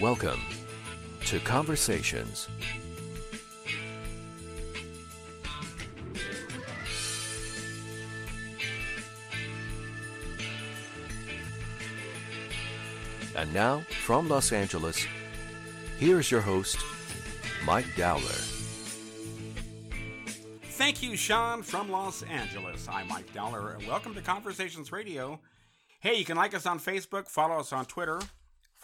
Welcome to Conversations. And now, from Los Angeles, here's your host, Mike Dowler. Thank you, Sean, from Los Angeles. I'm Mike Dowler, and welcome to Conversations Radio. Hey, you can like us on Facebook, follow us on Twitter,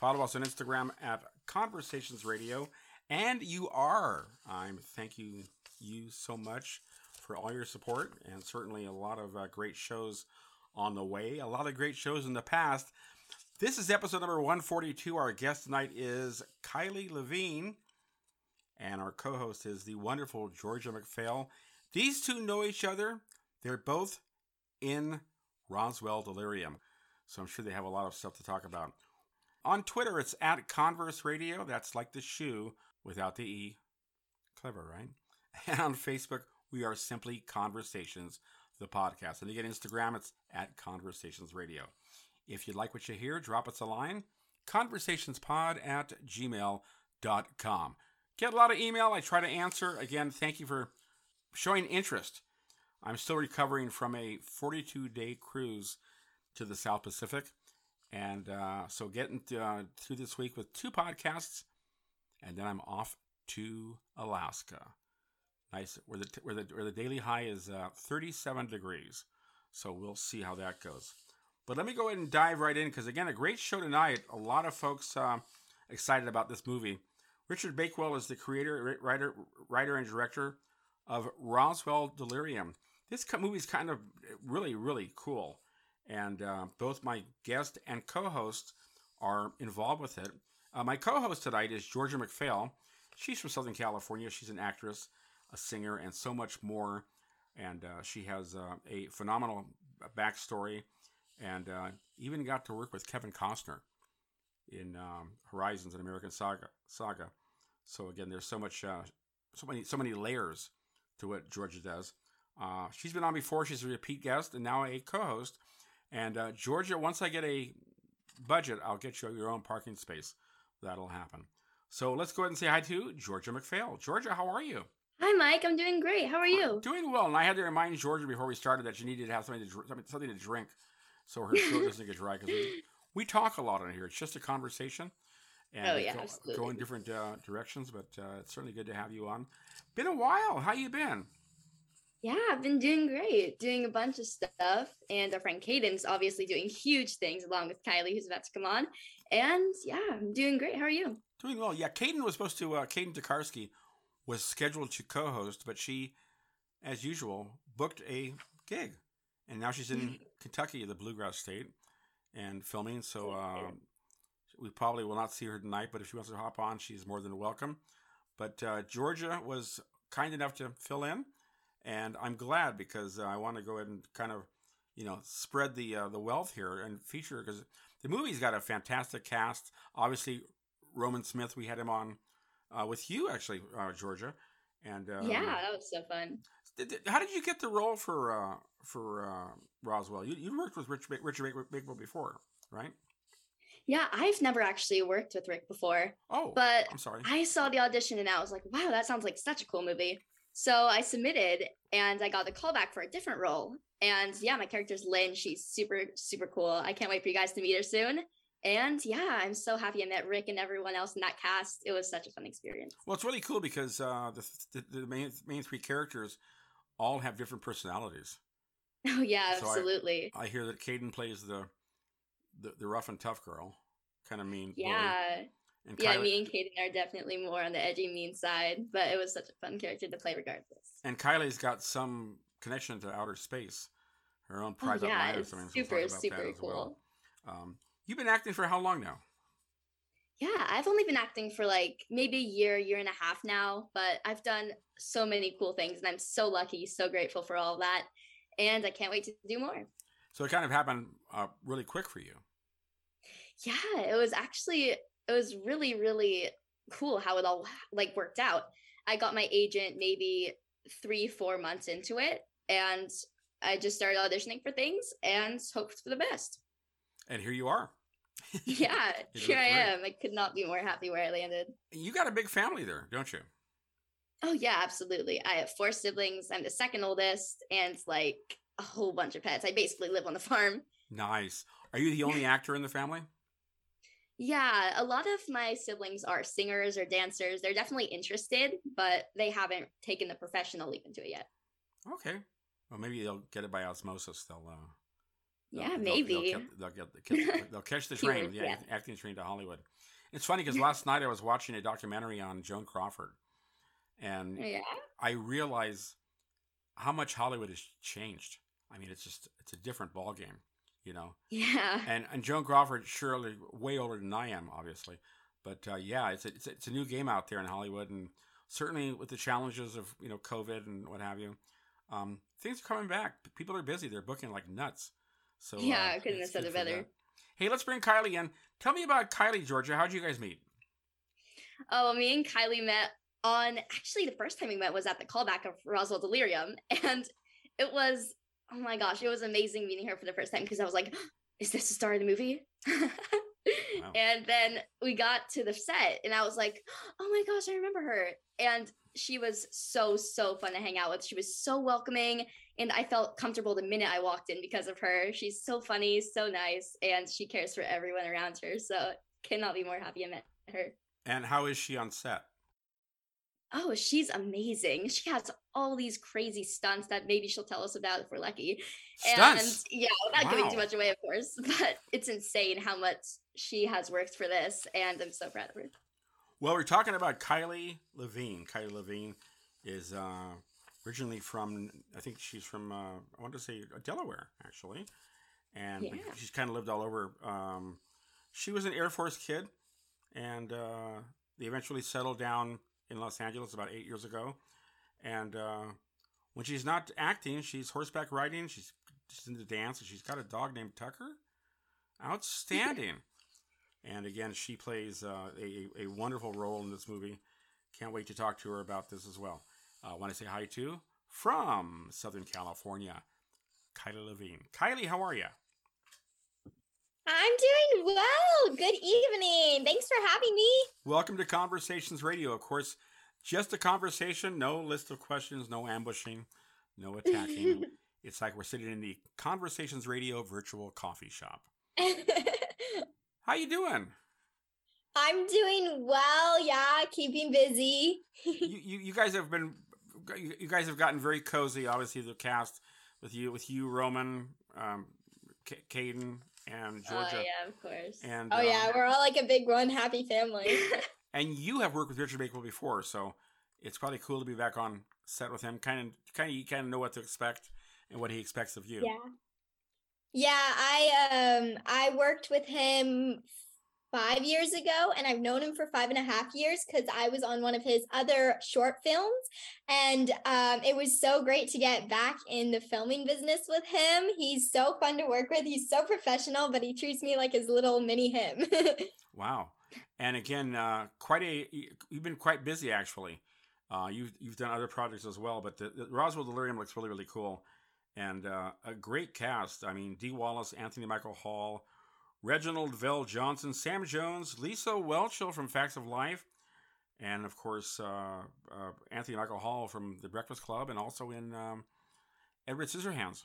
follow us on Instagram at Conversations Radio, and you are. I'm thank you you so much for all your support, and certainly a lot of uh, great shows on the way. A lot of great shows in the past. This is episode number 142. Our guest tonight is Kylee Levien, and our co host is the wonderful Georgia MacPhail. These two know each other. They're both in Roswell Delirium, so I'm sure they have a lot of stuff to talk about. On Twitter, it's at Converse Radio. That's like the shoe without the E. Clever, right? And on Facebook, we are simply Conversations, the podcast. And again, Instagram, it's at Conversations Radio. If you like what you hear, drop us a line. Conversationspod at gmail.com. Get a lot of email. I try to answer. Again, thank you for showing interest. I'm still recovering from a 42 day cruise to the South Pacific. And uh, so getting uh, through this week with two podcasts, and then I'm off to Alaska. Nice, where the where the where the daily high is uh, 37 degrees. So we'll see how that goes. But let me go ahead and dive right in because again, a great show tonight. A lot of folks uh, excited about this movie. Richard Bakewell is the creator, writer, writer, and director of Roswell Delirium. This movie is kind of really, really cool, and uh, both my guest and co-host are involved with it. Uh, my co-host tonight is Georgia MacPhail. She's from Southern California. She's an actress, a singer, and so much more. And uh, she has uh, a phenomenal backstory and uh, even got to work with Kevin Costner in um, Horizons and American Saga. Saga. So again, there's so much, uh, so many, so many layers to what Georgia does. She's been on before. She's a repeat guest and now a co-host. And uh, Georgia, once I get a budget, I'll get you your own parking space. That'll happen. So let's go ahead and say hi to Georgia MacPhail. Georgia, how are you? Hi, Mike. I'm doing great. How are you? Doing well. And I had to remind Georgia before we started that she needed to have something to, something to drink so her throat doesn't get dry. Because we, we, talk a lot on here. It's just a conversation. And oh, yeah, go in different uh, directions, but uh, it's certainly good to have you on. Been a while. How you been? Yeah, I've been doing great, doing a bunch of stuff. And our friend Kayden's obviously doing huge things along with Kylee, who's about to come on. And yeah, I'm doing great. How are you? Doing well. Yeah, Kayden was supposed to, uh, Kayden Tokarski was scheduled to co host, but she, as usual, booked a gig. And now she's in Kentucky, the Bluegrass State, and filming. So um, we probably will not see her tonight, but if she wants to hop on, she's more than welcome. But uh, Georgia was kind enough to fill in and I'm glad because uh, I want to go ahead and kind of, you know, spread the uh, the wealth here and feature because the movie's got a fantastic cast. Obviously, Romyn Smith, we had him on uh, with you actually, uh, Georgia, and um, yeah, that was so fun. Did, how did you get the role for uh, for uh, Roswell? You you worked with Rich, Richard Bakewell before, right? Yeah, I've never actually worked with Rick before. Oh, but I'm sorry. I saw the audition and I was like, wow, that sounds like such a cool movie. So I submitted and I got the call back for a different role. And yeah, my character's Lynn. She's super, super cool. I can't wait for you guys to meet her soon. And yeah, I'm so happy I met Rick and everyone else in that cast. It was such a fun experience. Well, it's really cool because uh, the, the, the main, main three characters all have different personalities. Oh yeah, so absolutely. I, I, hear that Kayden plays the, the, the rough and tough girl, kind of mean. Yeah, and yeah, Kylee, me and Kayden are definitely more on the edgy, mean side, but it was such a fun character to play regardless. And Kylee's got some connection to outer space, her own oh, private oh, yeah, life. I mean, super, super cool. Well. Um, you've been acting for how long now? Yeah, I've only been acting for like maybe a year, year and a half now, but I've done so many cool things and I'm so lucky, so grateful for all that. And I can't wait to do more. So it kind of happened uh, really quick for you. Yeah, it was actually it was really really cool how it all like worked out i got my agent maybe three four months into it and i just started auditioning for things and hoped for the best and here you are yeah, here I am. I could not be more happy where I landed. You got a big family there, don't you? Oh yeah, absolutely. I have four siblings. I'm the second oldest, and like a whole bunch of pets. I basically live on the farm. Nice. Are you the only actor in the family? Yeah, a lot of my siblings are singers or dancers. They're definitely interested, but they haven't taken the professional leap into it yet. Okay. Well, maybe they'll get it by osmosis. They'll. Uh, they'll- Yeah, maybe. They'll, get, they'll, get, they'll catch the train, the yeah. acting train to Hollywood. It's funny because last night I was watching a documentary on Joan Crawford, and Yeah. I realize how much Hollywood has changed. I mean, it's just it's a different ballgame, you know. Yeah. And and Joan Crawford, surely way older than I am, obviously, but uh, yeah, it's a, it's a, it's a new game out there in Hollywood, and certainly with the challenges of you know COVID and what have you, um, things are coming back. People are busy; they're booking like nuts. So Yeah, uh, I couldn't have said it better. that. Hey, let's bring Kylee in. Tell me about Kylee, Georgia. How'd you guys meet? Oh, me and Kylee met on actually the first time we met was at the callback of Roswell Delirium. And it was, oh my gosh, it was amazing meeting her for the first time because I was like, is this the star of the movie? And then we got to the set and I was like, oh my gosh, I remember her. And she was so, so fun to hang out with. She was so welcoming. And I felt comfortable the minute I walked in because of her. She's so funny, so nice, and she cares for everyone around her. So cannot be more happy I met her. And how is she on set? Oh, she's amazing. She has all these crazy stunts that maybe she'll tell us about if we're lucky. Stunts. And yeah, without giving too much away, of course, but it's insane how much she has worked for this, and I'm so proud of her. Well, we're talking about Kylee Levien. Kylee Levien is uh, originally from, I think she's from, uh, I want to say Delaware, actually. And Yeah. she's kind of lived all over. Um, she was an Air Force kid, and uh, they eventually settled down in Los Angeles about eight years ago. And uh, when she's not acting, she's horseback riding, she's, she's into dance, and she's got a dog named Tucker. Outstanding. And again, she plays uh, a, a wonderful role in this movie. Can't wait to talk to her about this as well. I uh, want to say hi to from Southern California, Kylee Levien. Kylee, how are you? I'm doing well. Good evening. Thanks for having me. Welcome to Conversations Radio. Of course, just a conversation, no list of questions, no ambushing, no attacking. it's like we're sitting in the Conversations Radio virtual coffee shop. How you doing? I'm doing well. Yeah, keeping busy. you, you, you guys have been, you guys have gotten very cozy. Obviously, the cast with you, with you, Romyn, um, K- Kayden, and Georgia. Oh Georgia, yeah, of course. and Oh yeah, um, we're all like a big one happy family. and you have worked with Richard Bakewell before, so it's probably cool to be back on set with him. Kind of, kind of, you kind of know what to expect and what he expects of you. Yeah. Yeah, I um I worked with him five years ago and I've known him for five and a half years because I was on one of his other short films. And um it was so great to get back in the filming business with him. He's so fun to work with. He's so professional, but he treats me like his little mini him. Wow. And again, uh, quite a you've been quite busy actually. Uh, you've you've done other projects as well, but the, the Roswell Delirium looks really really cool, and uh, a great cast. I mean, Dee Wallace, Anthony Michael Hall, Reginald VelJohnson, Sam Jones, Lisa Whelchel from Facts of Life, and of course uh, uh, Anthony Michael Hall from The Breakfast Club, and also in um, Edward Scissorhands.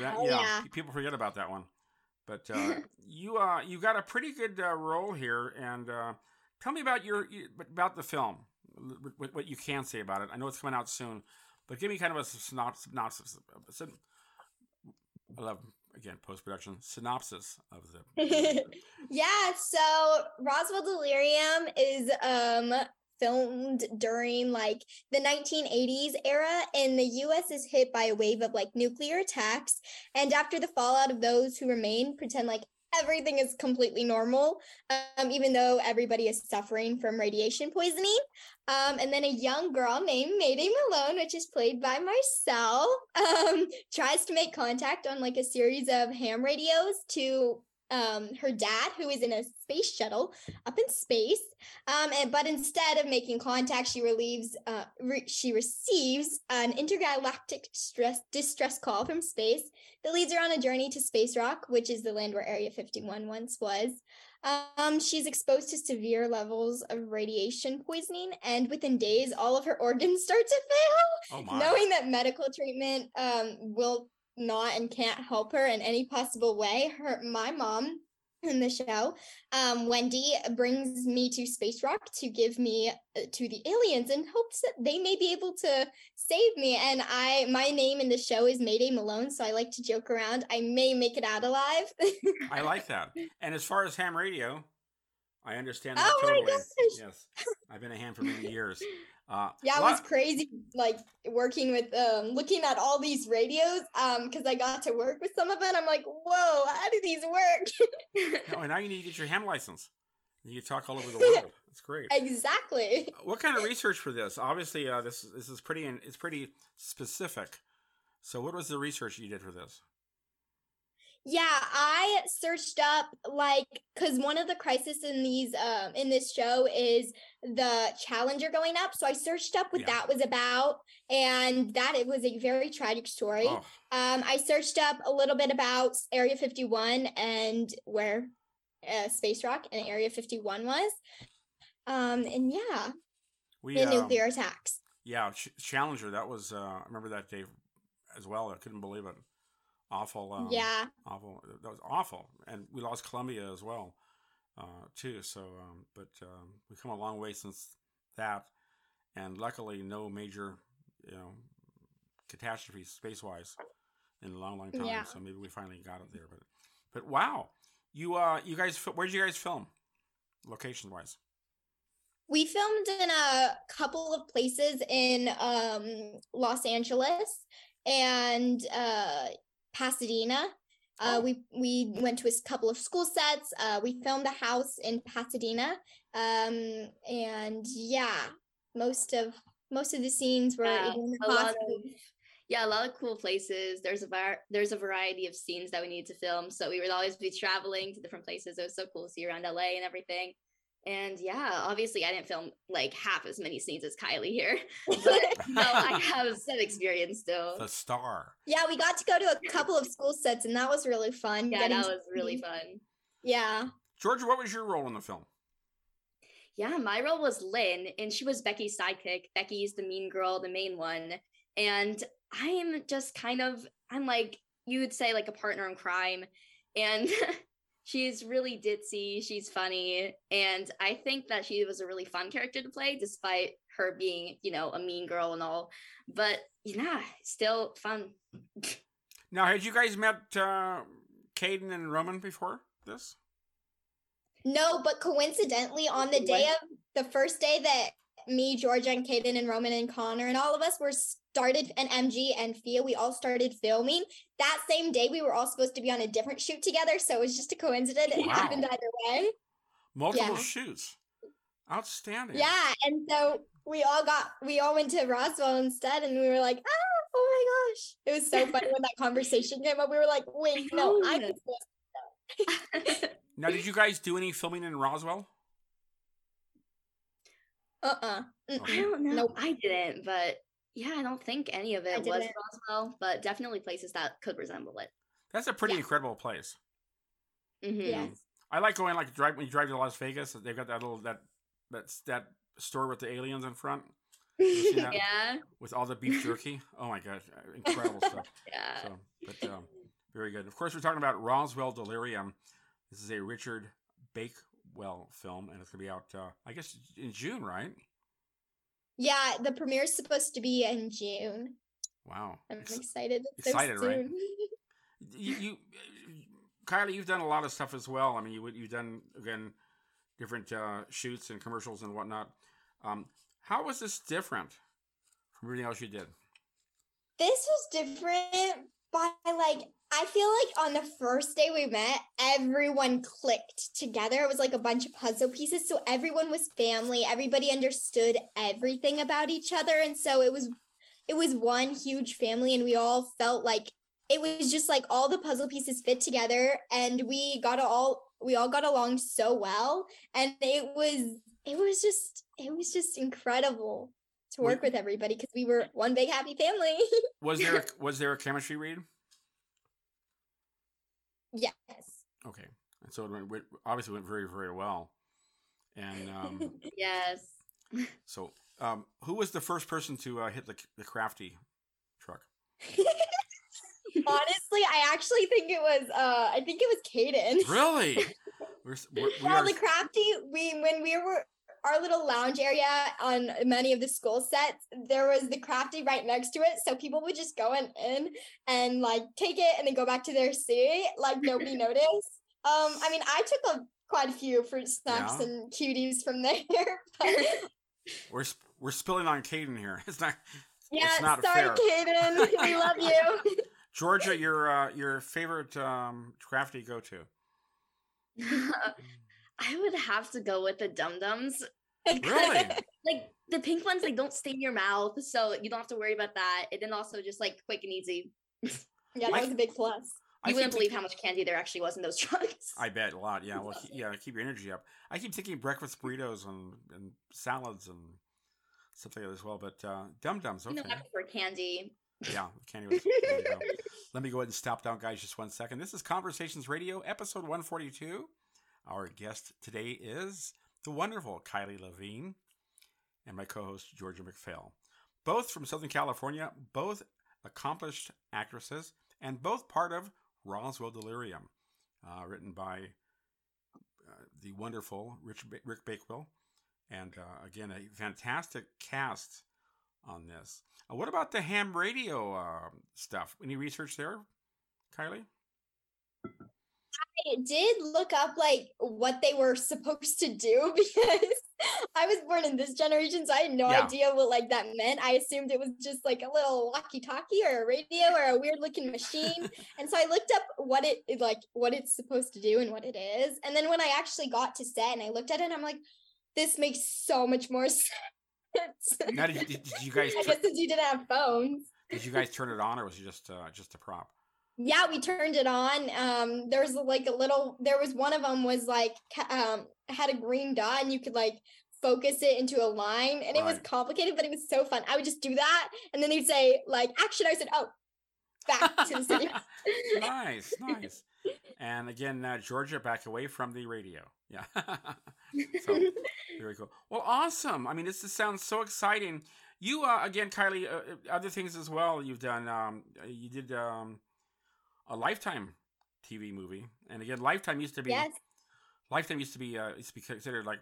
yeah. Oh, yeah. People forget about that one. But uh, you uh, you got a pretty good uh, role here, and uh, tell me about your about the film. What, what you can say about it. I know it's coming out soon, but give me kind of a synopsis. synopsis a I love again post production synopsis of the. yeah, so Roswell Delirium is um filmed during like the 1980s era and the US is hit by a wave of like nuclear attacks and after the fallout of those who remain pretend like everything is completely normal um, even though everybody is suffering from radiation poisoning. Um, and then a young girl named Mayday Malone, which is played by Marcel, um, tries to make contact on like a series of ham radios to um her dad who is in a space shuttle up in space um and but instead of making contact she relieves uh re- she receives an intergalactic stress distress call from space that leads her on a journey to space rock which is the land where area 51 once was. Um she's exposed to severe levels of radiation poisoning and within days all of her organs start to fail Oh knowing that medical treatment um will not and can't help her in any possible way her my mom in the show um wendy brings me to space rock to give me uh, to the aliens in hopes that they may be able to save me and i my name in the show is mayday malone so i like to joke around i may make it out alive I like that. And as far as ham radio, I understand that Oh my totally. gosh. Yes, I've been a ham for many years. Uh, yeah it was crazy like working with um looking at all these radios um because i got to work with some of it i'm like whoa how do these work Oh, and now you need to get your ham license. You can talk all over the world. That's great. exactly What kind of research for this? Obviously, uh, this this is pretty it's pretty specific. So, what was the research you did for this? Yeah, I searched up like because one of the crises in these um in this show is the Challenger going up. So I searched up what Yeah. that was about, and that it was a very tragic story. Oh, Um, I searched up a little bit about Area 51 and where uh, Space Rock and Area 51 was. Um, and yeah, we the um, nuclear attacks. yeah Ch- Challenger. That was uh, I remember that day as well. I couldn't believe it. Awful. Um, yeah, awful. That was awful, and we lost Columbia as well, uh, too. So, um, but um, we've come a long way since that, and luckily, no major, you know, catastrophes space wise in a long, long time. Yeah. So maybe we finally got it there. But, but wow, you uh, you guys, where did you guys film, location wise? we filmed in a couple of places in um Los Angeles and uh Pasadena. Uh, Oh. we we went to a couple of school sets. Uh, we filmed a house in Pasadena, um, and yeah, most of most of the scenes were Yeah, in the a lot of yeah, a lot of cool places. There's a var- there's a variety of scenes that we need to film, so we would always be traveling to different places. It was so cool to see around LA and everything. And yeah, obviously I didn't film like half as many scenes as Kylee here, but no, I have some experience still. The Star. Yeah, we got to go to a couple of school sets, and that was really fun. Yeah, that was really see- fun. Yeah. Georgia, what was your role in the film? Yeah, my role was Lynn, and she was Becky's sidekick. Becky's the mean girl, the main one. And I am just kind of, I'm like, you would say, like a partner in crime. And she's really ditzy. She's funny. And I think that she was a really fun character to play, despite her being, you know, a mean girl and all. But yeah, still fun. Now, had you guys met uh, Kayden and Romyn before this? No, but coincidentally, on the day of the first day that me, Georgia, and Kayden, and Romyn, and Connor, and all of us were started, and MG and Fia, we all started filming. That same day, we were all supposed to be on a different shoot together. So it was just a coincidence. It Wow. happened either way. Multiple Yeah. shoots. Outstanding. Yeah. And so we all got, we all went to Roswell instead, and we were like, ah, oh my gosh. It was so funny when that conversation came up. We were like, wait, no, I'm Now, did you guys do any filming in Roswell? Uh uh I don't know. Nope. I didn't, but yeah, I don't think any of it was. Roswell, but definitely places that could resemble it. That's a pretty Yeah. incredible place. Mhm. Yes. I like going like drive when you drive to Las Vegas. They've got that little that that's that store with the aliens in front You see that? Yeah. with all the beef jerky. Oh my god, incredible stuff. Yeah. So, but um, very good. Of course, we're talking about Roswell Delirium. This is a Richard Bakewell film, and it's gonna be out, uh, I guess, in June, right? Yeah, the premiere is supposed to be in June. Wow. I'm Ex- excited. It's excited, so right? you, you Kylee, you've done a lot of stuff as well. I mean, you you've done again different uh, shoots and commercials and whatnot. Um, how was this different from everything else you did? this was different by like I feel like on the first day we met, everyone clicked together. It was like a bunch of puzzle pieces. So everyone was family. Everybody understood everything about each other. And so it was it was one huge family and we all felt like it was just like all the puzzle pieces fit together and we got all we all got along so well and it was it was just it was just incredible to work with everybody because we were one big happy family. Was there a, was there a chemistry read? Yes. Okay, and so it went, went- obviously went very very well. And um, Yes. so, um, who was the first person to uh, hit the the crafty truck? Honestly, I actually think it was uh I think it was Kayden. Really? We're, we're, we well, are the crafty, we when we were our little lounge area on many of the school sets, there was the crafty right next to it. So people would just go in, in and like take it and then go back to their seat like nobody noticed. Um, I mean, I took a quite a few fruit snacks Yeah. and cuties from there. but- we're sp- we're spilling on Kayden here. It's not yeah, not sorry, fair. Kayden. we love you. Georgia. Your uh, your favorite um, crafty go to? I would have to go with the dum dums. Really? Like the pink ones, they don't stain your mouth, so you don't have to worry about that. And then also just like quick and easy. Yeah, that was a big plus. I You keep wouldn't believe thinking- how much candy there actually was in those trucks. I bet a lot. Yeah. Well, yeah. Keep your energy up. I keep thinking breakfast burritos and, and salads and stuff like that as well. But uh, dum dums. You Okay. know, I prefer candy. Yeah. Candy was. you. Let me go ahead and stop down, guys, just one second. This is Conversations Radio, episode 142. Our guest today is the wonderful Kylee Levien and my co host, Georgia MacPhail. Both from Southern California, both accomplished actresses, and both part of Roswell Delirium, uh, written by uh, the wonderful Rich ba- Rick Bakewell. And uh, again, a fantastic cast on this. Uh, what about the ham radio uh, stuff? Any research there, Kylee? Did look up like what they were supposed to do because I was born in this generation, so I had no Yeah. idea what like that meant. I assumed it was just like a little walkie-talkie or a radio or a weird looking machine. and so I looked up what it like what it's supposed to do and what it is. And then when I actually got to set and I looked at it, I'm like, this makes so much more sense. Now, did, did, did you guys I guess since you didn't have phones. did you guys turn it on, or was it just uh, just a prop? Yeah, we turned it on. Um, there was like a little. There was one of them was like um had a green dot, and you could like focus it into a line, and it was complicated, but it was so fun. I would just do that, and then they'd say like action. I said, oh, back to the city. nice, nice. And again, uh, Georgia back away from the radio. Yeah. so very cool. Well, awesome. I mean, this, this sounds so exciting. You uh, again, Kylee. Uh, uh, other things as well. You've done. Um, uh, you did um, a Lifetime TV movie, and again, Lifetime used to be. yes, Lifetime used to be uh, used to be considered like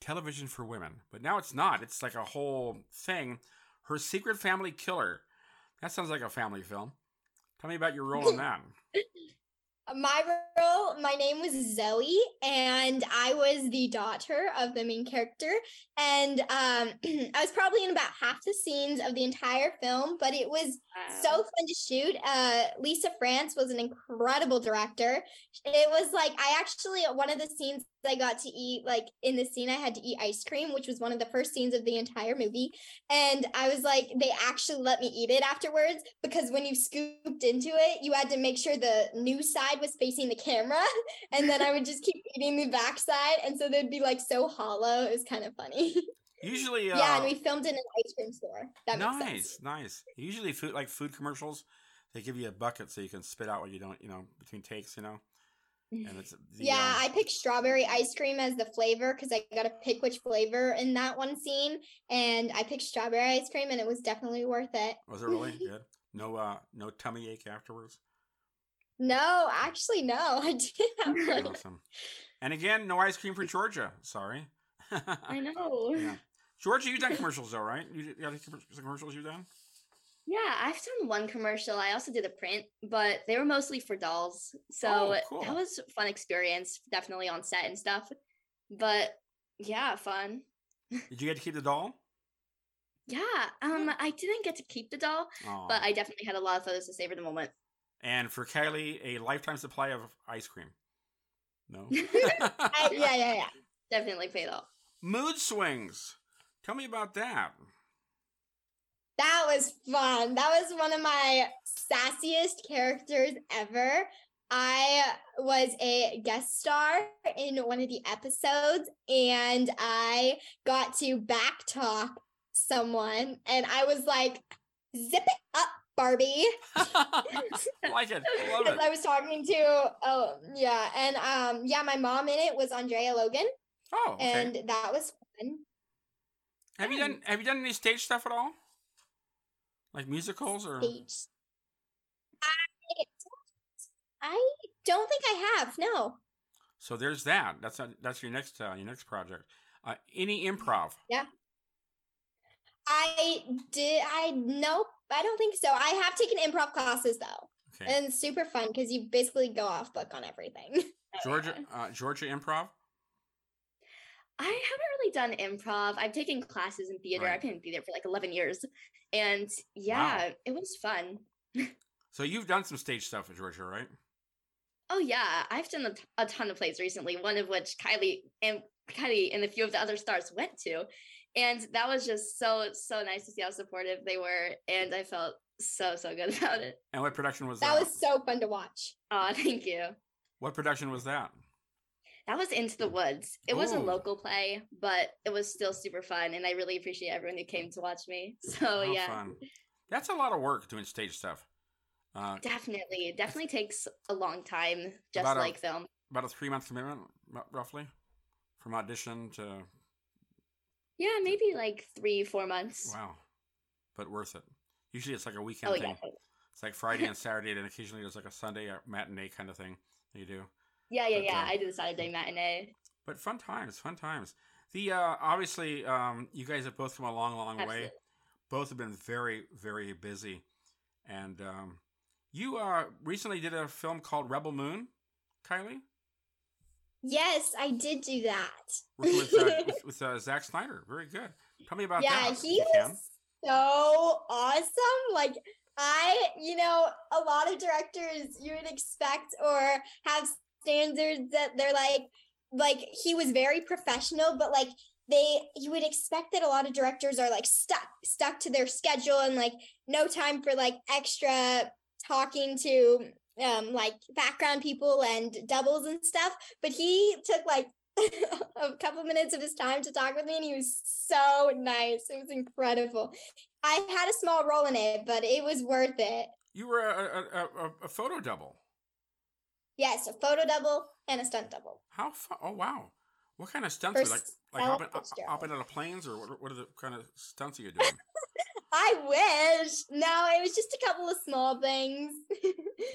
television for women, but now it's not. It's like a whole thing. Her Secret Family Killer. That sounds like a family film. Tell me about your role in that. My role. My name was Zoe, and I was the daughter of the main character. And um, I was probably in about half the scenes of the entire film, but it was so fun to shoot. Uh, Lisa France was an incredible director. It was like I actually one of the scenes I got to eat like in the scene I had to eat ice cream, which was one of the first scenes of the entire movie. And I was like, they actually let me eat it afterwards because when you scooped into it, you had to make sure the new side was facing the camera, and then I would just keep eating the backside, and so they'd be like so hollow. It was kind of funny. Usually, uh, yeah, and we filmed in an ice cream store. That nice, nice. Usually, food like food commercials, they give you a bucket so you can spit out what you don't, you know, between takes, you know. And it's the, Yeah, um, I picked strawberry ice cream as the flavor because I got to pick which flavor in that one scene, and I picked strawberry ice cream, and it was definitely worth it. was it really good? No, uh, no tummy ache afterwards. No, actually, no, I didn't. Have. Awesome. And again, no ice cream for Georgia. Sorry. I know. Yeah. Georgia, you've done commercials though, right? You did- got any commercials you've done? Yeah, I've done one commercial. I also did a print, but they were mostly for dolls. So Oh, cool. that was a fun experience, definitely on set and stuff. But yeah, fun. Did you get to keep the doll? Yeah, um, I didn't get to keep the doll, Aw. but I definitely had a lot of photos to savor the moment. And for Kylee, a lifetime supply of ice cream. No. I- yeah, yeah, yeah. Definitely paid off. Mood swings. Tell me about that. That was fun. That was one of my sassiest characters ever. I was a guest star in one of the episodes and I got to backtalk someone and I was like, zip it up, Barbie. I like it. I love it. I was talking to oh yeah, and um yeah, my mom in it was Andrea Logan Oh, okay. and that was fun. have you done Have you done any stage stuff at all? Like musicals or? Stage. I I don't think I have, no. So there's that. That's that's your next uh, your next project. Uh, any improv? Yeah. I did I nope, I don't think so. I have taken improv classes though. Okay. And it's super fun because you basically go off book on everything. Georgia uh, Georgia improv. I haven't really done improv. I've taken classes in theater. Right. I've been in theater for like 11 years. And yeah, it was fun. So you've done some stage stuff at Georgia, right? Oh yeah, I've done a, t- a ton of plays recently. One of which Kylee and Kylee and a few of the other stars went to, and that was just so so nice to see how supportive they were, and I felt so so good about it. And what production was that that? was so fun to watch. Oh, thank you. What production was that? That was Into the Woods. It was a local play, but it was still super fun, and I really appreciate everyone who came to watch me. So How Oh, yeah, fun. That's a lot of work doing stage stuff. Uh, definitely, it definitely takes a long time, just About a- like film. about a three month commitment, roughly, from audition to Yeah, maybe like three, four months. wow, but worth it. Usually it's like a weekend Oh thing. yeah, It's like Friday and Saturday, and occasionally there's like a Sunday uh, matinee kind of thing that you do. Yeah, yeah, But, yeah. uh, I did the Saturday matinee. But fun times, fun times. The uh, obviously, um, you guys have both come a long, long way. Both have been very, very busy, and um, you uh, recently did a film called Rebel Moon, Kylee, Yes, I did do that. with uh, with, with uh, Zack Snyder. Very good. Tell me about yeah, that. if he was so awesome. Like I, you know, a lot of directors you would expect or have standards that they're like like he was very professional, but like they you would expect that a lot of directors are like stuck stuck to their schedule and like no time for like extra talking to um like background people and doubles and stuff. But he took like a couple minutes of his time to talk with me and he was so nice. It was incredible. I had a small role in it but it was worth it. You were a, a, a, a photo double. Yes a photo double and a stunt double How! Oh wow! What kind of stunts? Are like like hopping, uh, hopping out of planes, or what? What are the kind of stunts are you doing? i wish no it was just a couple of small things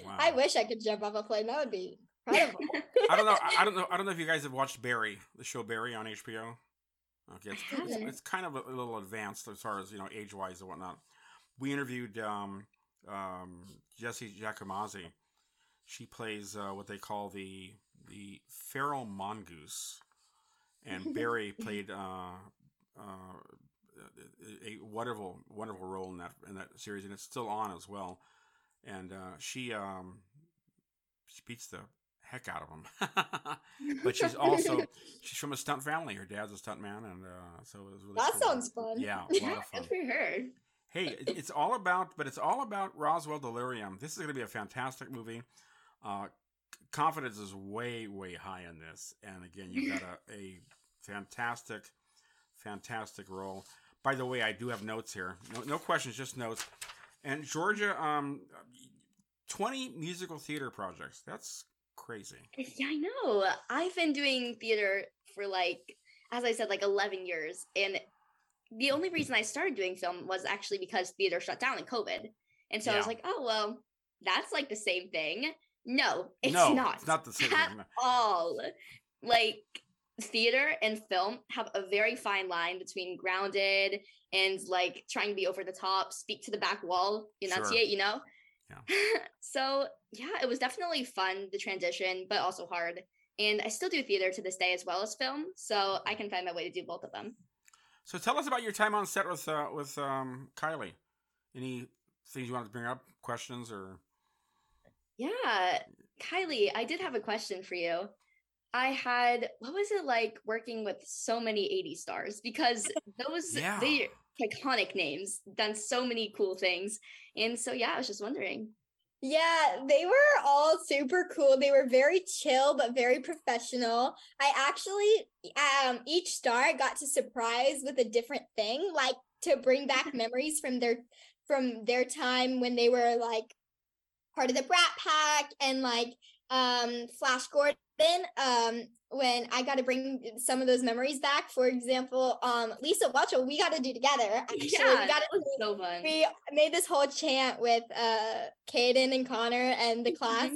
Wow. i wish i could jump off a plane that would be incredible I don't know. I, don't know. I don't know if you guys have watched Barry, the show Barry on HBO. Okay, it's, it's, it's kind of a, little advanced as far as you know, age wise and whatnot. We interviewed um, um, Jessie Giacomazzi. She plays uh, what they call the the feral mongoose, and Barry played uh, uh, a wonderful wonderful role in that in that series, and it's still on as well. And uh, she um, she beats the heck out of him. but she's also she's from a stunt family. Her dad's a stunt man, and uh, so it was really that cool. sounds fun Yeah, a lot of fun. For her. Hey, it's all about, but it's all about Roswell Delirium. This is going to be a fantastic movie. Uh, confidence is way, way high in this, and again, you got a, a fantastic, fantastic role. By the way, I do have notes here. No, no questions, just notes. And Georgia, um, twenty musical theater projects. That's crazy. Yeah, I know. I've been doing theater for like, as I said, like 11 years. And the only reason I started doing film was actually because theater shut down in COVID. And so I was like, oh, well, that's like the same thing. No, it's no, not. it's not the same. at thing. all. Like theater and film have a very fine line between grounded and like trying to be over the top, speak to the back wall, enunciate, you know? Yeah. so yeah, it was definitely fun, the transition, but also hard. And I still do theater to this day as well as film, so I can find my way to do both of them. So tell us about your time on set with uh, with um, Kylee. Any things you want to bring up? Questions or Yeah, Kylee, I did have a question for you. I had what was it like working with so many 80 stars because those Yeah. they iconic names, done so many cool things. And so yeah, I was just wondering. Yeah, they were all super cool. They were very chill but very professional. I actually um each star got to surprise with a different thing, like to bring back memories from their from their time when they were like part of the Brat Pack and like um Flash Gordon um when I got to bring some of those memories back. For example, um Lisa watch what we got to do together. Actually, Yeah, we got That was so fun. we made this whole chant with uh Kayden and Connor and the class.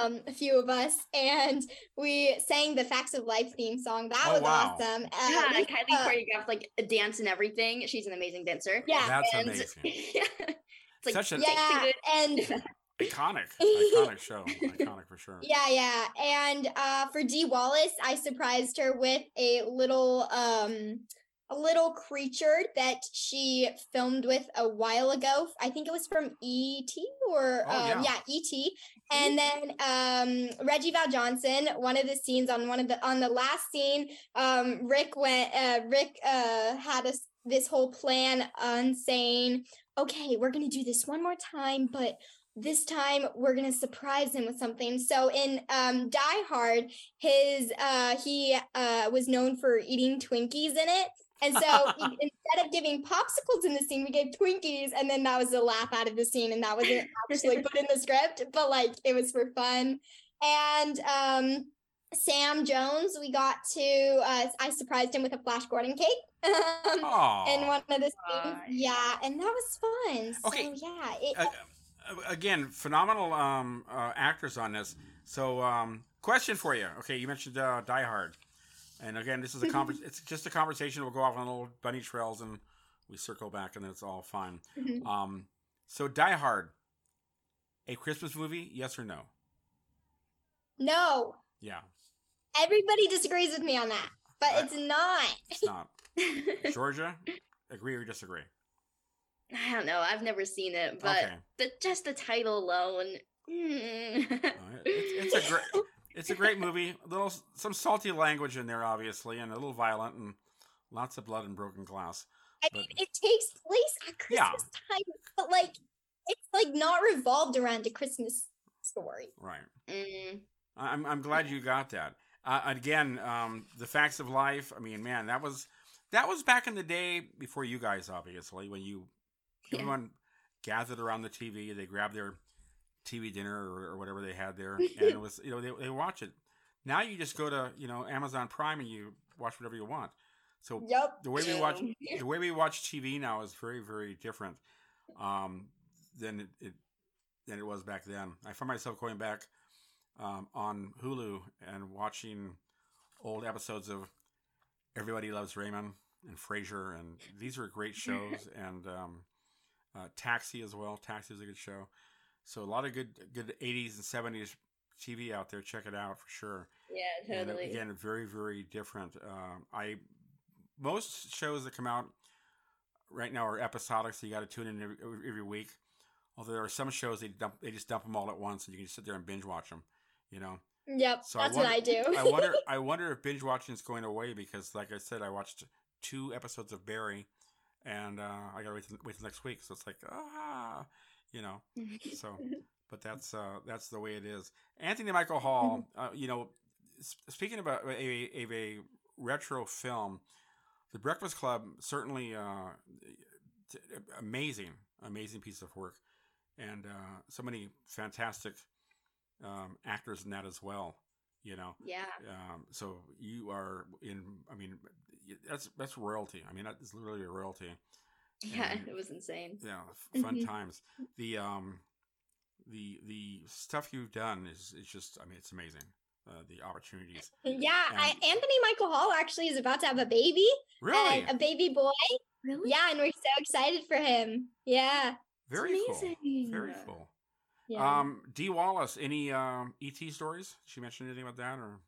Um, a few of us, and we sang the Facts of Life theme song. That Oh, was wow. awesome. Uh, yeah, Lisa- Kylee choreographed like a dance and everything. She's an amazing dancer. yeah, That's and amazing. yeah, it's like Such a yeah, good- and iconic, iconic show. Iconic for sure. Yeah, yeah. And uh for Dee Wallace, I surprised her with a little um a little creature that she filmed with a while ago. I think it was from ET or Oh, um yeah. yeah, ET. And then um Reggie VelJohnson, one of the scenes on one of the on the last scene, um Rick went uh Rick uh had us this whole plan on saying, "Okay, we're going to do this one more time, but this time we're gonna surprise him with something. So in um, Die Hard, his uh, he uh, was known for eating Twinkies in it, and so instead of giving popsicles in the scene, we gave Twinkies, and then that was a laugh out of the scene, and that wasn't actually put in the script, but like it was for fun. And um, Sam Jones, we got to uh, I surprised him with a Flash Gordon cake. Um, in one of the scenes, Gosh. yeah, and that was fun. Okay, So yeah, it, uh, again, phenomenal um, uh, actors on this. So, um, question for you. Okay, you mentioned uh, Die Hard, and again, this is a convers- It's just a conversation. We'll go off on little bunny trails, and we circle back, and then it's all fine. Mhm. Um, so, Die Hard, a Christmas movie? Yes or no? no. Yeah, Everybody disagrees with me on that, but I- it's not. it's not. Georgia, agree or disagree? I don't know. I've never seen it, but okay, the just the title alone. mm. Right. it's, it's a great. It's a great movie. A little, some salty language in there, obviously, and a little violent, and lots of blood and broken glass. I But- mean, it takes place at Yeah. Christmas time, but like, it's like not revolved around a Christmas story. Right. Mm. I'm I'm glad you got that. Uh, again, um, the facts of life. I mean, man, that was that was back in the day before you guys, obviously, when you Yeah. everyone gathered around the TV. They grabbed their TV dinner or, or whatever they had there, and it was you know they they watch it. Now you just go to you know Amazon Prime and you watch whatever you want. So Yep. the way we watch the way we watch TV now is very very different um, than it, it than it was back then. I find myself going back um, on Hulu and watching old episodes of Everybody Loves Raymond and Frasier, and these are great shows. and um, uh, Taxi as well. Taxi is a good show. So a lot of good good 80s and 70s TV out there. Check it out for sure. Yeah, And totally. again, very, very different. Um, I most shows that come out right now are episodic, so you got to tune in every, every week. Although there are some shows they dump, they just dump them all at once, and you can just sit there and binge watch them. You know, Yep. So I that's what I do. I wonder, I wonder if binge watching is going away because, like I said, I watched two episodes of Barry, and uh, I got to wait till, wait till next week. So it's like, ah, you know. So, but that's uh, that's the way it is. Anthony Michael Hall, uh, you know, s- speaking about a, a, a retro film, The Breakfast Club certainly uh, t- amazing, amazing piece of work, and uh, so many fantastic um, actors in that as well. You know, yeah. um, so you are in. I mean, that's that's royalty. I mean, that is literally a royalty. Yeah, And- it was insane. Yeah, fun times. The um, the the stuff you've done is is just. I mean, it's amazing. Uh, the opportunities. yeah, I, Anthony Michael Hall actually is about to have a baby, Really, and a baby boy. Really? Yeah, and we're so excited for him. Yeah. very cool. Very cool. Yeah. Um, Dee Wallace. Any um ET stories? Did she mention anything about that or?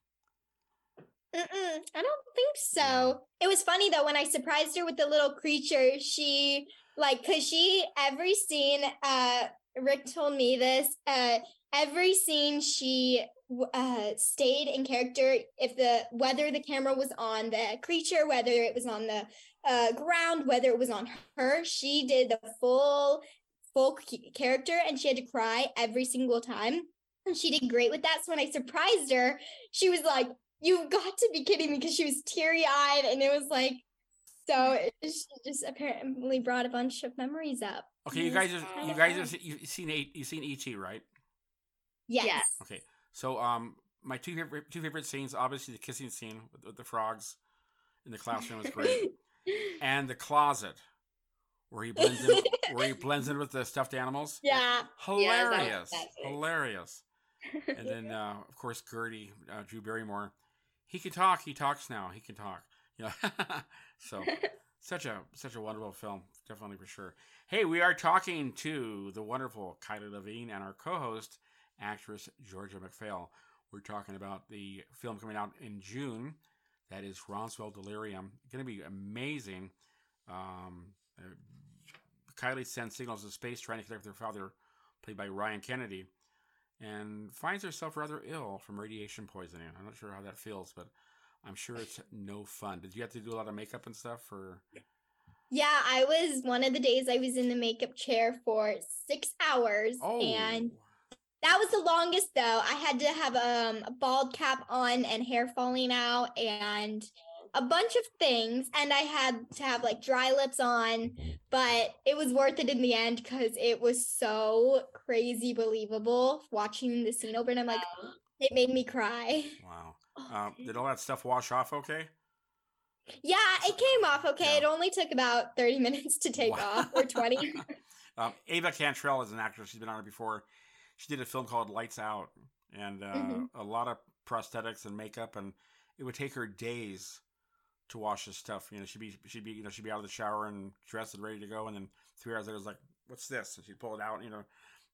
Mm-mm, I don't think so. It was funny though when I surprised her with the little creature. She like cause she every scene. Uh, Rick told me this. Uh, every scene she uh stayed in character if the whether the camera was on the creature whether it was on the uh ground whether it was on her she did the full full character and she had to cry every single time and she did great with that so when i surprised her she was like you've got to be kidding me because she was teary-eyed and it was like so it, she just apparently brought a bunch of memories up Okay, you guys, was have, you guys, have, you've seen you've seen ET, right? yes, Yes. Okay, so um, my two favorite two favorite scenes, obviously the kissing scene with, with the frogs in the classroom is great, and the closet where he blends in, where he blends in with the stuffed animals. yeah Yeah, Hilarious, that's it. hilarious. And then, uh, of course, Gertie, uh, Drew Barrymore. He can talk. He talks now. He can talk. You know, so such a such a wonderful film, definitely for sure. Hey, we are talking to the wonderful Kylee Levien and our co-host, actress Georgia MacPhail. We're talking about the film coming out in June. That is Roswell Delirium. Going to be amazing. Um, uh, Kylee sends signals to space trying to connect with her father, played by Ryan Kennedy, and finds herself rather ill from radiation poisoning. I'm not sure how that feels, but I'm sure it's no fun. Did you have to do a lot of makeup and stuff for? Yeah, I was one of the days I was in the makeup chair for six hours, Oh, and that was the longest though. I had to have um, a bald cap on and hair falling out, and a bunch of things, and I had to have like dry lips on, but it was worth it in the end because it was so crazy believable watching the scene over, and I'm like, it made me cry. wow. Oh, Uh, did all that stuff wash off okay? Yeah, it came off okay. Yeah. It only took about 30 minutes to take Wow. off, or 20. um, Ava Cantrell is an actress. She's been on it before. She did a film called Lights Out, and uh, Mhm. a lot of prosthetics and makeup, and it would take her days to wash this stuff. You know, she'd be she'd be you know she'd be out of the shower and dressed and ready to go, and then three hours later, it was like, "What's this?" And she'd pull it out. You know,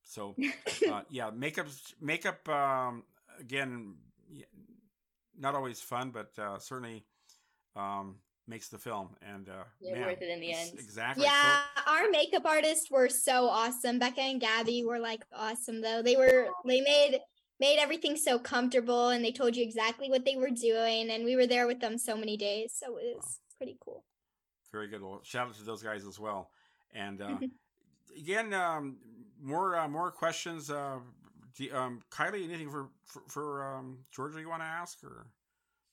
so uh, yeah, makeup makeup um, again, not always fun, but uh, certainly um, makes the film and uh, Yeah, man, worth it in the end. Exactly. Yeah, our makeup artists were so awesome. Becca and Gabby were like awesome though. They were they made made everything so comfortable and they told you exactly what they were doing and we were there with them so many days. So it was pretty cool. Very good. Well, shout out to those guys as well. And uh, again, um, more uh, more questions. Uh, do, um, Kylee, anything for for, for um, Georgia you want to ask or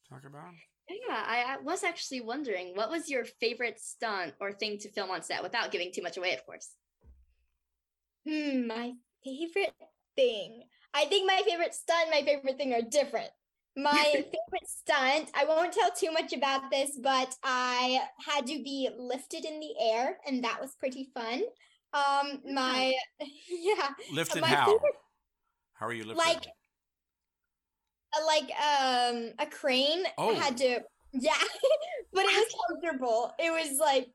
talk about? Yeah, I, I was actually wondering what was your favorite stunt or thing to film on set without giving too much away, of course. Hmm, my favorite thing. I think my favorite stunt my favorite thing are different. My favorite stunt, I won't tell too much about this, but I had to be lifted in the air and that was pretty fun. Um my yeah, Lifted my how? favorite- How are you lifted? like uh, like um a crane Oh. I had to yeah, but it was comfortable. It was like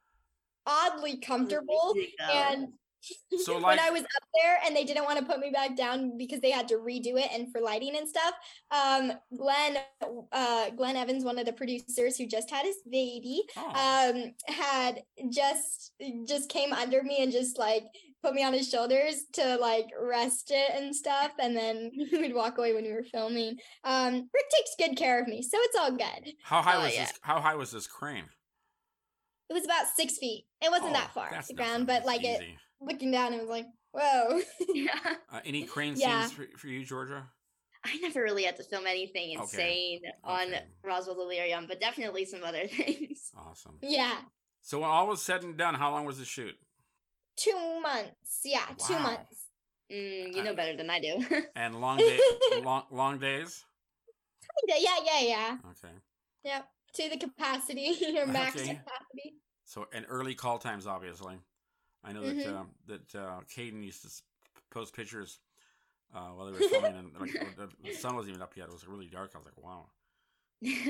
oddly comfortable and So, when I was up there and they didn't want to put me back down because they had to redo it and for lighting and stuff. Um, Glenn, uh, Glenn Evans, one of the producers who just had his baby, Oh. um, had just just came under me and just like put me on his shoulders to like rest it and stuff, and then we'd walk away when we were filming. Um, Rick takes good care of me, so it's all good. how high oh, was yeah. this? How high was this crane? It was about six feet. It wasn't Oh, that far off that's the ground, but like it Easy. Looking down, it was like, whoa. yeah. Uh, any crane Yeah. scenes for, for you, Georgia? I never really had to film anything Okay. insane on Okay. Roswell Delirium, but definitely some other things. Awesome. yeah. So when all was said and done, how long was the shoot? Two months. Yeah, two months. Mm, you know Uh, better than I do. And long day, long long days. Kinda, Yeah, yeah, yeah. Okay. Yep. To the capacity, your max Okay. capacity. So and early call times, obviously. I know that Mhm. uh, that uh, Kayden used to post pictures uh, while they were filming, and like the, sun wasn't even up yet. It was really dark. I was like, wow,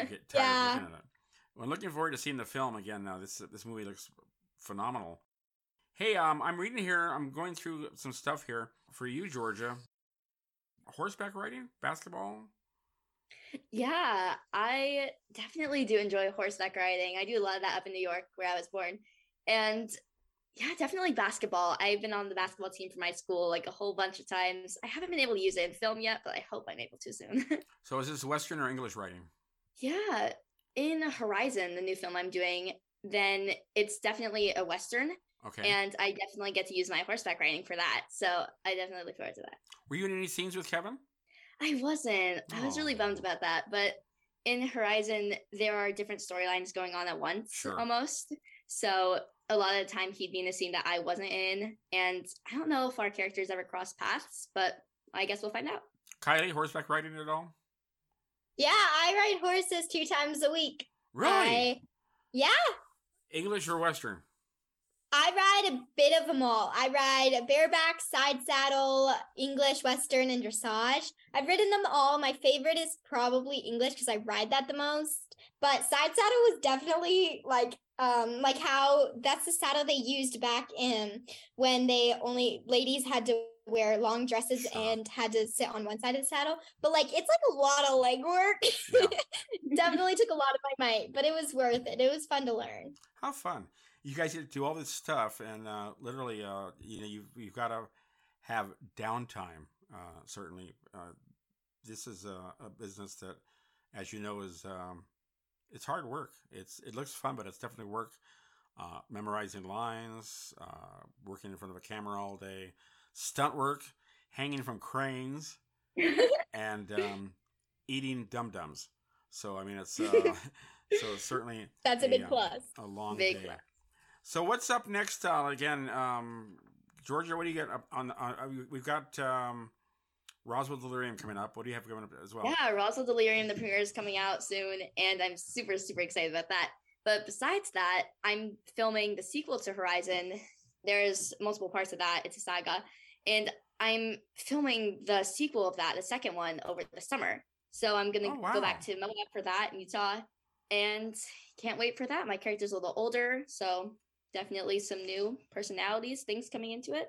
I get tired Yeah. looking at it. Well, I'm looking forward to seeing the film again. Now this this movie looks phenomenal. Hey, um, I'm reading here. I'm going through some stuff here for you, Georgia. Horseback riding, basketball. yeah, I definitely do enjoy horseback riding. I do a lot of that up in New York where I was born. And Yeah, definitely basketball. I've been on the basketball team for my school like a whole bunch of times. I haven't been able to use it in film yet, but I hope I'm able to soon. So is this Western or English writing? yeah, in Horizon, the new film I'm doing, then it's definitely a western, Okay. and I definitely get to use my horseback riding for that. So I definitely look forward to that. Were you in any scenes with Kevin? I wasn't. I was really Oh. bummed about that. But in Horizon, there are different storylines going on at once Sure. almost. So a lot of the time he'd be in a scene that I wasn't in. And I don't know if our characters ever cross paths, but I guess we'll find out. Kylee, horseback riding at all? Yeah, I ride horses two times a week. Really? I, yeah, English or Western? I ride a bit of them all. I ride bareback, side saddle, English, Western, and dressage. I've ridden them all. My favorite is probably English because I ride that the most. But side saddle was definitely like um like how that's the saddle they used back in when they only ladies had to wear long dresses and had to sit on one side of the saddle. But like it's like a lot of legwork. Yeah. definitely took a lot of my might, but it was worth it. It was fun to learn. How fun! You guys get to do all this stuff, and uh, literally, uh, you know, you've you've got to have downtime. Uh, certainly, uh, this is a, a business that, as you know, is um, it's hard work. It's it looks fun, but it's definitely work. Uh, memorizing lines, uh, working in front of a camera all day, stunt work, hanging from cranes, and um, eating dum dums. So I mean, it's uh, so it's certainly That's a big uh, plus. a long Big day. plus. So what's up next? Uh, again, um, Georgia, what do you get up on? on uh, we've got um, Roswell Delirium coming up. What do you have coming up as well? Yeah, Roswell Delirium, the premiere is coming out soon, and I'm super, super excited about that. But besides that, I'm filming the sequel to Horizon. There's multiple parts of that, it's a saga. And I'm filming the sequel of that, the second one, over the summer. So I'm gonna Oh, go back to Moab for that in Utah. And can't wait for that. My character's a little older, so definitely some new personalities, things coming into it.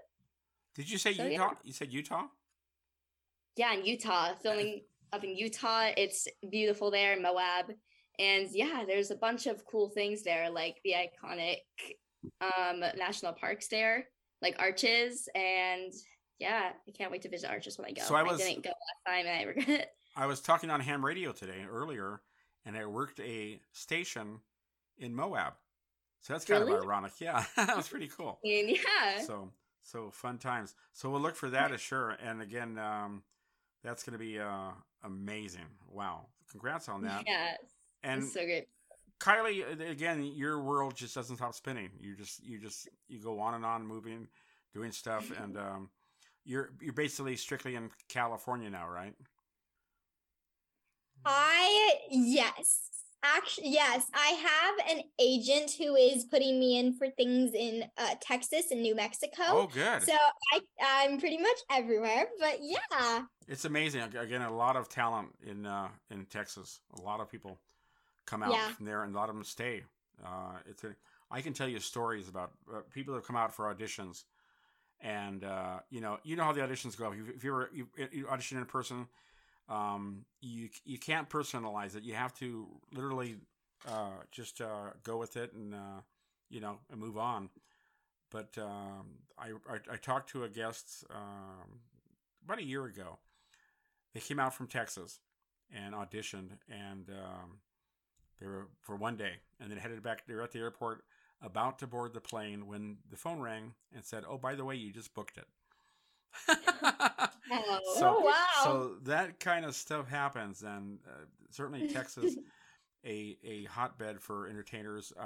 Did you say So, yeah. Utah? You said Utah? Yeah, in Utah, filming up in Utah. It's beautiful there, Moab. And yeah, there's a bunch of cool things there, like the iconic um national parks there, like Arches. And yeah, I can't wait to visit Arches when I go. So I was- didn't go last time and I regret it. I was talking on ham radio today earlier, and I worked a station in Moab. So that's kind of ironic. Yeah, that was pretty cool. And yeah. So so fun times. So we'll look for that as sure. And again, um, that's going to be uh, amazing. Wow, congrats on that. yeah, And it's so great. Kylee, again, your world just doesn't stop spinning. You just, you just, you go on and on, moving, doing stuff, and um, you're you're basically strictly in California now, right? I yes. Actually, yes, I have an agent who is putting me in for things in uh, Texas and New Mexico. Oh, good. So I I'm pretty much everywhere, but yeah. It's amazing. Ag- Again, a lot of talent in uh, in Texas. A lot of people come out Yeah. from there, and a lot of them stay. Uh, it's a, I can tell you stories about uh, people that have come out for auditions, and uh, you know, you know how the auditions go. If, you, if you're you, you audition in person, um, you you can't personalize it. You have to literally uh, just uh, go with it and uh, you know and move on. But um, I, I I talked to a guest um, about a year ago. They came out from Texas and auditioned, and um, they were for one day, and then headed back. They were at the airport, about to board the plane, when the phone rang and said, "Oh, by the way, you just booked it." Oh, So- oh wow. so that kind of stuff happens, and uh, certainly Texas, a a hotbed for entertainers, uh,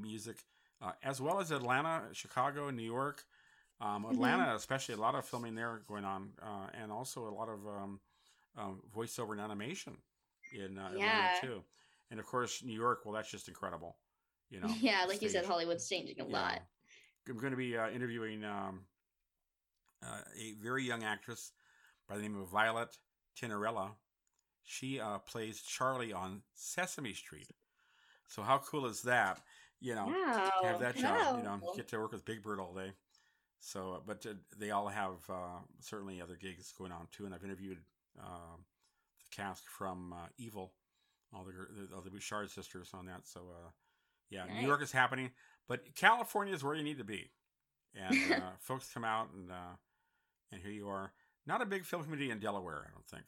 music, uh, as well as Atlanta, Chicago, New York. Um, Mm-hmm. Atlanta, especially, a lot of filming there going on, uh, and also a lot of um, um, voiceover and animation in uh, Yeah. Atlanta too. And of course, New York. Well, that's just incredible. You know. yeah, like you said. Hollywood's changing a Yeah. lot. I'm going to be uh, interviewing um, uh, a very young actress by the name of Violet Tinarella. She uh, plays Charlie on Sesame Street. So how cool is that? You know, Wow. have that job. You know, get to work with Big Bird all day. So, uh, but uh, they all have uh, certainly other gigs going on too. And I've interviewed um the cast from uh, Evil, all the, the all the Bouchard sisters on that. So, uh, Yeah, Nice. New York is happening, but California is where you need to be. And uh, folks come out and uh, and here you are. Not a big film community in Delaware, I don't think.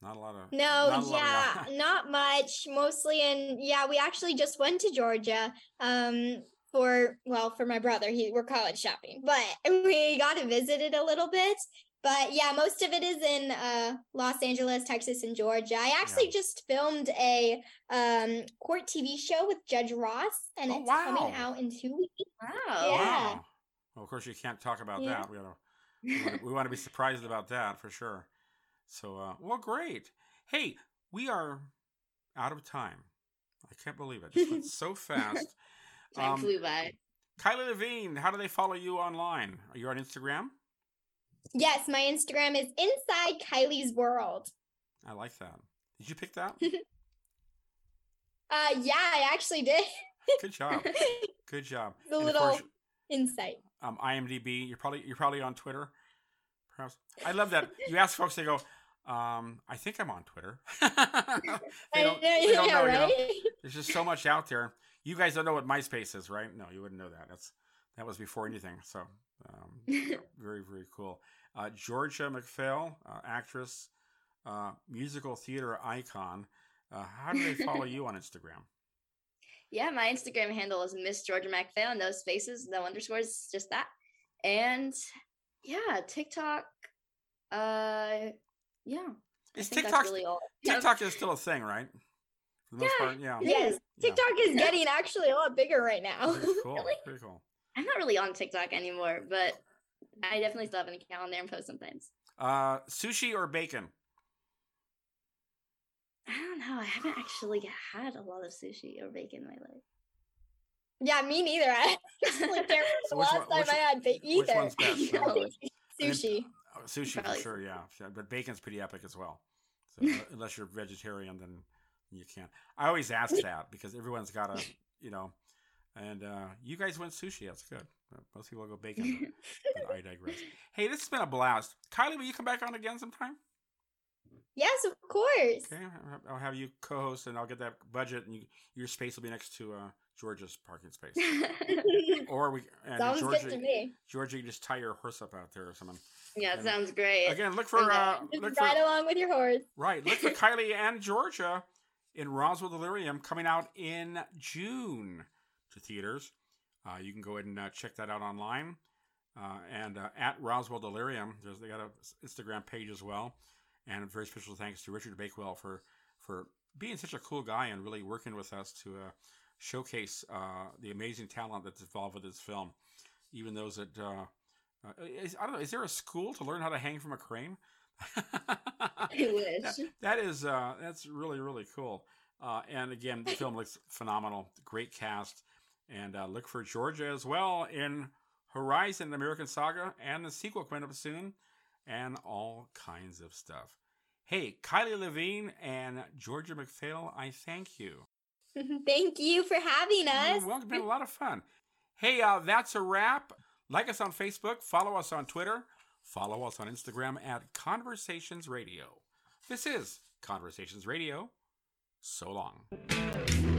Not a lot of No, not yeah, of- not much. Mostly in yeah, we actually just went to Georgia um for well, for my brother. He we're college shopping. But we got to visit it a little bit. But yeah, most of it is in uh Los Angeles, Texas, and Georgia. I actually just filmed a um court TV show with Judge Ross and Oh, it's coming out in 2 weeks. Wow. Yeah. Wow. Well, of course, you can't talk about Yeah. that. We, gotta, we, want to be surprised about that for sure. So, uh, well, great. Hey, we are out of time. I can't believe it. Just went so fast. Time Um, flew by. Kylee Levien, how do they follow you online? Are you on Instagram? Yes, my Instagram is inside Kylee's world. I like that. Did you pick that? Uh yeah, I actually did. Good job. Good job. the And little course, insight. Um, IMDb. You're probably you're probably on Twitter. Perhaps I love that. You ask folks, they go, um, "I think I'm on Twitter." they don't, they don't yeah, know, you know? There's just so much out there. You guys don't know what MySpace is, right? No, you wouldn't know that. That's that was before anything. So um, very very cool. Uh, Georgia MacPhail, uh, actress, uh, musical theater icon. Uh, how do they follow you on Instagram? Yeah, my Instagram handle is Miss Georgia MacPhail. No spaces, no underscores, just that. And yeah, TikTok. Uh, yeah. Is TikTok really all. TikTok is still a thing, right? For the most Yeah. part, yeah. Yes, Yeah. TikTok is getting actually a lot bigger right now. Cool. Really? Very cool. I'm not really on TikTok anymore, but I definitely still have an account on there and post sometimes. Uh, sushi or bacon? I don't know. I haven't actually had a lot of sushi or bacon in my life. yeah, me neither. I actually can't remember the which last one- time which- I had ba- either. Which one's best? I no? know. Sushi. Oh, sushi for sure, yeah. Yeah, But bacon's pretty epic as well. So uh, unless you're vegetarian, then you can't. I always ask that because everyone's got a, you know, and uh, you guys went sushi. That's good. Uh, Most people go bacon, but, but I digress. Hey, this has been a blast. Kylee, will you come back on again sometime? Yes, of course. Okay, I'll- have you co-host, and I'll get that budget, and you, your space will be next to uh, Georgia's parking space. Or we and Sounds Georgia, good to me. Georgia, you just tie your horse up out there or something. yeah, And sounds great. Again, look for Okay. uh, Just look for ride along with your horse. right. Look for Kylee and Georgia in Roswell Delirium coming out in June to theaters. Uh, you can go ahead and uh, check that out online. Uh, and uh, at Roswell Delirium, there's they got a s- Instagram page as well. And a very special thanks to Richard Bakewell for for being such a cool guy and really working with us to uh, showcase uh, the amazing talent that's involved with this film. Even those that uh, uh, is, I don't know, is there a school to learn how to hang from a crane? I wish. That- that is uh, that's really really cool. Uh, and again, the film looks phenomenal. Great cast, and uh, look for Georgia as well in Horizon: American Saga and the sequel coming up soon, and all kinds of stuff. Hey, Kylee Levien and Georgia MacPhail, I thank you. Thank you for having us. You're. It's been a lot of fun. Hey, uh, that's a wrap. Like us on Facebook, follow us on Twitter, follow us on Instagram at Conversations Radio. This is Conversations Radio. So long.